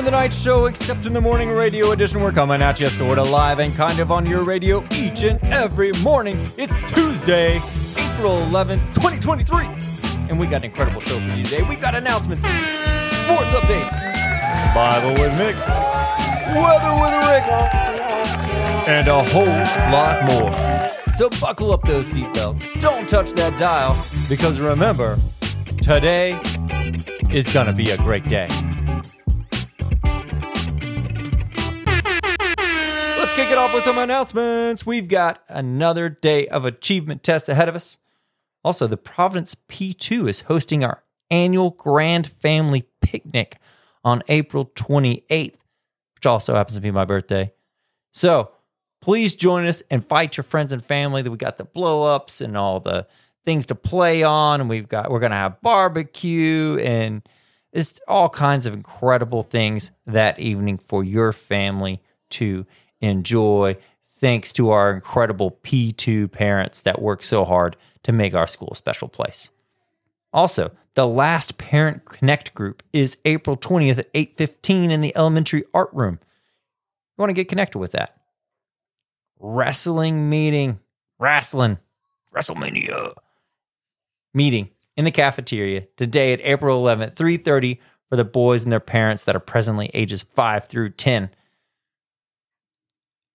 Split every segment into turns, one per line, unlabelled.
to the Knight Show, except in the morning radio edition. We're coming at you sort of live and kind of on your radio each and every morning. It's Tuesday, April 11th, 2023. And we got an incredible show for you today. We got announcements, sports updates, Bible with Mick, weather with Rick, and a whole lot more. So buckle up those seatbelts. Don't touch that dial because remember, today is going to be a great day. Kick it off with some announcements. We've got another day of achievement test ahead of us. Also, the Providence P2 is hosting our annual Grand Family Picnic on April 28th, which also happens to be my birthday. So please join us and invite your friends and family. That we got the blow ups and all the things to play on, and we've got we're gonna have barbecue and it's all kinds of incredible things that evening for your family to enjoy. Thanks to our incredible P2 parents that work so hard to make our school a special place. Also, the last parent connect group is April 20th at 8:15 in the elementary art room. You want to get connected with that. Wrestling meeting, wrestling, WrestleMania meeting in the cafeteria today at April 11th, 3:30 for the boys and their parents that are presently ages 5 through 10.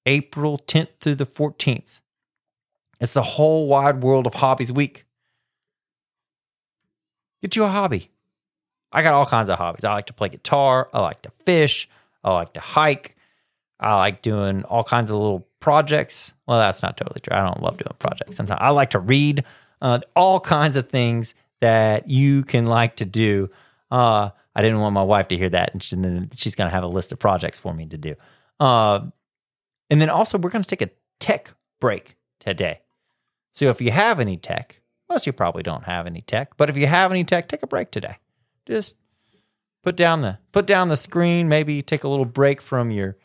April 10th through the 14th. It's the whole wide world of hobbies week. Get you a hobby. I got all kinds of hobbies. I like to play guitar, I like to fish, I like to hike, I like doing all kinds of little projects. Well, that's not totally true. I don't love doing projects. Sometimes I like to read uh, all kinds of things that you can like to do. Uh, I didn't want my wife to hear that, and, she, and then she's going to have a list of projects for me to do. Uh, and then also, we're going to take a tech break today. So if you have any tech, most you probably don't have any tech, but if you have any tech, take a break today. Just put down the put down the screen. Maybe take a little break from your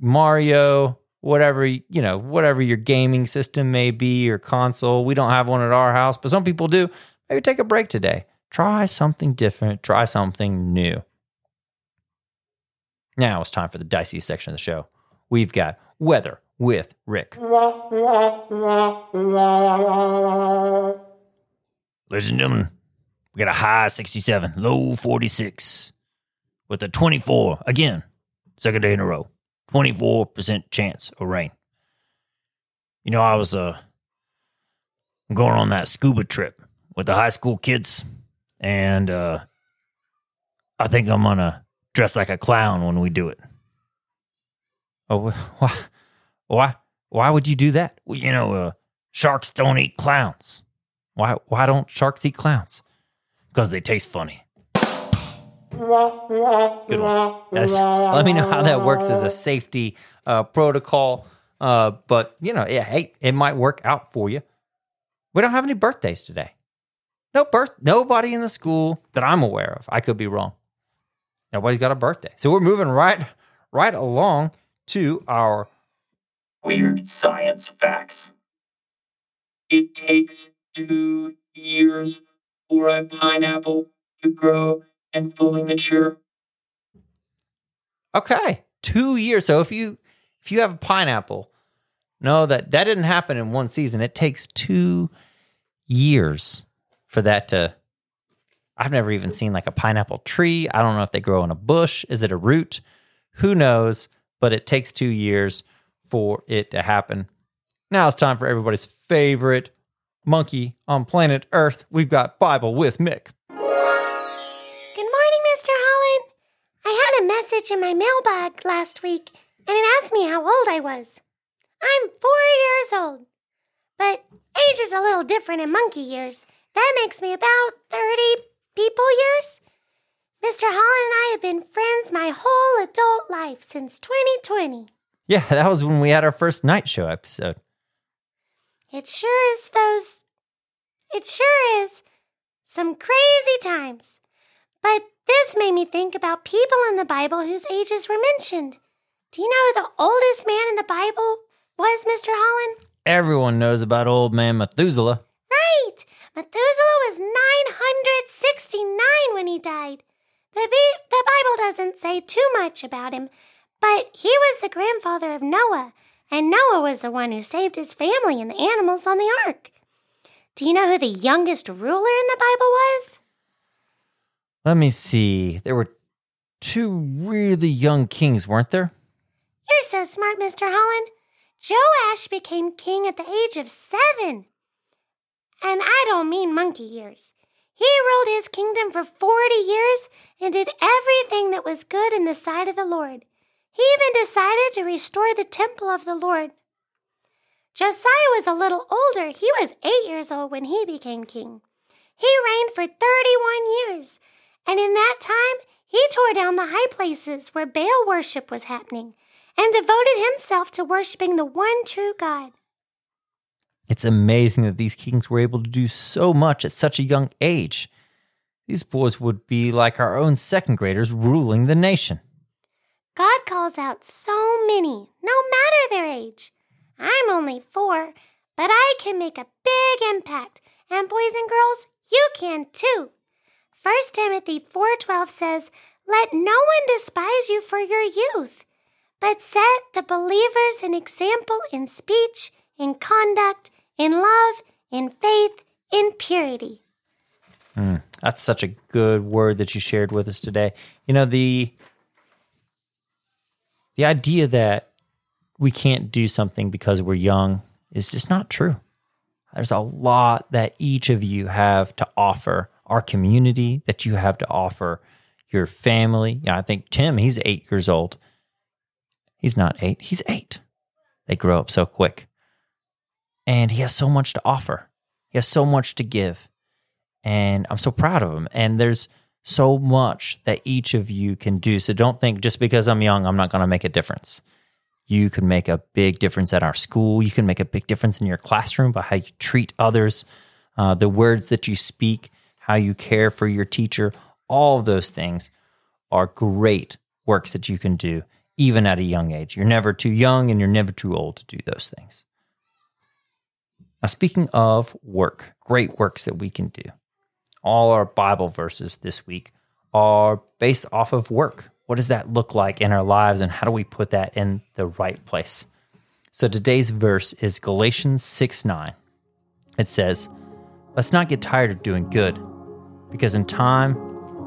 Mario, whatever you know, whatever your gaming system may be or console. We don't have one at our house, but some people do. Maybe take a break today. Try something different. Try something new. Now it's time for the dicey section of the show. We've got weather with Rick. Ladies and gentlemen, we got a high 67, low 46, with a 24, again, second day in a row, 24% chance of rain. You know, I was uh, going on that scuba trip with the high school kids, and uh, I think I'm gonna dress like a clown when we do it. Oh, why? Why? Why would you do that? Well, you know, uh, sharks don't eat clowns. Why? Why don't sharks eat clowns? Because they taste funny. Good one. Let me know how that works as a safety uh, protocol. Uh, but you know, yeah, hey, it might work out for you. We don't have any birthdays today. No birth. Nobody in the school that I'm aware of. I could be wrong. Nobody's got a birthday, so we're moving right, right along to our
Weird science facts. It takes two years for a pineapple to grow and fully mature.
Okay, two years. So if you if you have a pineapple, know that that didn't happen in one season. It takes two years for that to. I've never even seen like a pineapple tree. I don't know if they grow in a bush. Is it a root? Who knows? But it takes two years for it to happen. Now it's time for everybody's favorite monkey on planet Earth. We've got Bible with Mick.
Good morning, Mr. Holland. I had a message in my mailbag last week, and it asked me how old I was. I'm four years old. But age is a little different in monkey years. That makes me about 30 people years. Mr. Holland and I have been friends my whole adult life since 2020.
Yeah, that was when we had our first Knight Show episode.
It sure is those. It sure is some crazy times. But this made me think about people in the Bible whose ages were mentioned. Do you know who the oldest man in the Bible was, Mr. Holland?
Everyone knows about old man Methuselah.
Right! Methuselah was 969 when he died. The, Bi- the Bible doesn't say too much about him, but he was the grandfather of Noah, and Noah was the one who saved his family and the animals on the ark. Do you know who the youngest ruler in the Bible was?
Let me see. There were two really young kings, weren't there?
You're so smart, Mr. Holland. Joash became king at the age of seven. And I don't mean monkey years. He ruled his kingdom for 40 years and did everything that was good in the sight of the Lord. He even decided to restore the temple of the Lord. Josiah was a little older. He was eight years old when he became king. He reigned for 31 years, and in that time he tore down the high places where Baal worship was happening and devoted himself to worshiping the one true God.
It's amazing that these kings were able to do so much at such a young age. These boys would be like our own second graders ruling the nation.
God calls out so many, no matter their age. I'm only four, but I can make a big impact, and boys and girls, you can too. 1 Timothy 4:12 says, "Let no one despise you for your youth, but set the believers an example in speech, in conduct, in love, in faith, in purity."
Hmm, that's such a good word that you shared with us today. You know, the the idea that we can't do something because we're young is just not true. There's a lot that each of you have to offer our community, that you have to offer your family. Yeah, I think Tim, he's eight years old. He's not eight, he's eight. They grow up so quick. And he has so much to offer, he has so much to give and I'm so proud of him. And there's so much that each of you can do. So don't think just because I'm young, I'm not going to make a difference. You can make a big difference at our school. You can make a big difference in your classroom by how you treat others, uh, the words that you speak, how you care for your teacher. All of those things are great works that you can do, even at a young age. You're never too young and you're never too old to do those things. Now, speaking of work, great works that we can do all our Bible verses this week are based off of work. What does that look like in our lives, and how do we put that in the right place? So today's verse is Galatians 6 9. It says, Let's not get tired of doing good, because in time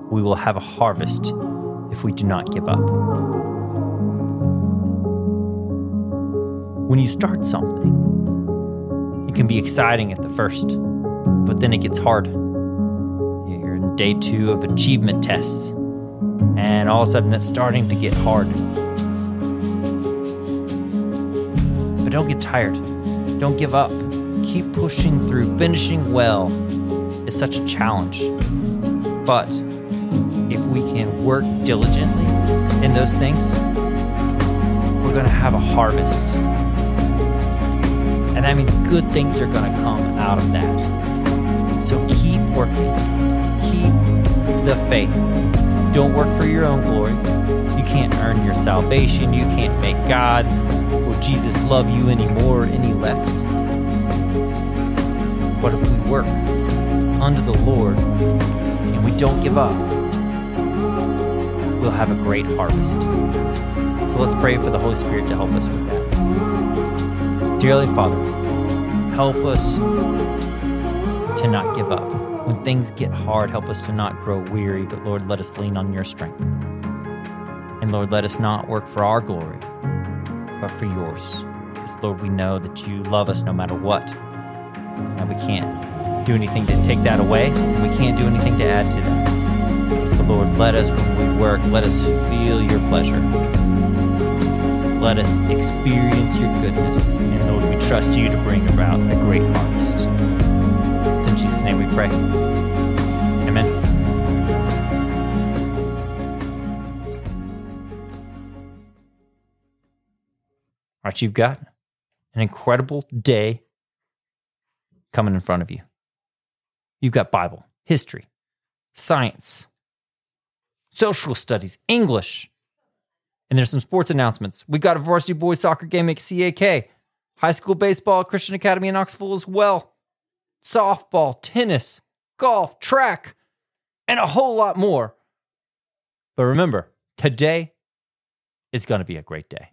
we will have a harvest if we do not give up. When you start something, it can be exciting at the first, but then it gets hard you're in day two of achievement tests, and all of a sudden that's starting to get hard. But don't get tired. Don't give up. Keep pushing through. Finishing well is such a challenge. But if we can work diligently in those things, we're going to have a harvest. And that means good things are going to come out of that. So keep working keep the faith. Don't work for your own glory. You can't earn your salvation. You can't make God or Jesus love you any more or any less. But if we work unto the Lord and we don't give up, we'll have a great harvest. So let's pray for the Holy Spirit to help us with that. Dearly Father, help us to not give up. When things get hard, help us to not grow weary, but Lord, let us lean on your strength. And Lord, let us not work for our glory, but for yours. Because Lord, we know that you love us no matter what. And we can't do anything to take that away, and we can't do anything to add to that. But Lord, let us, when we work, let us feel your pleasure. Let us experience your goodness. And Lord, we trust you to bring about a great harvest. It's in Jesus' name we pray. Amen. All right, you've got an incredible day coming in front of you. You've got Bible, history, science, social studies, English, and there's some sports announcements. We got a varsity boys soccer game at CAK, high school baseball at Christian Academy in Knoxville as well, softball, tennis, golf, track, and a whole lot more. But remember, today is going to be a great day.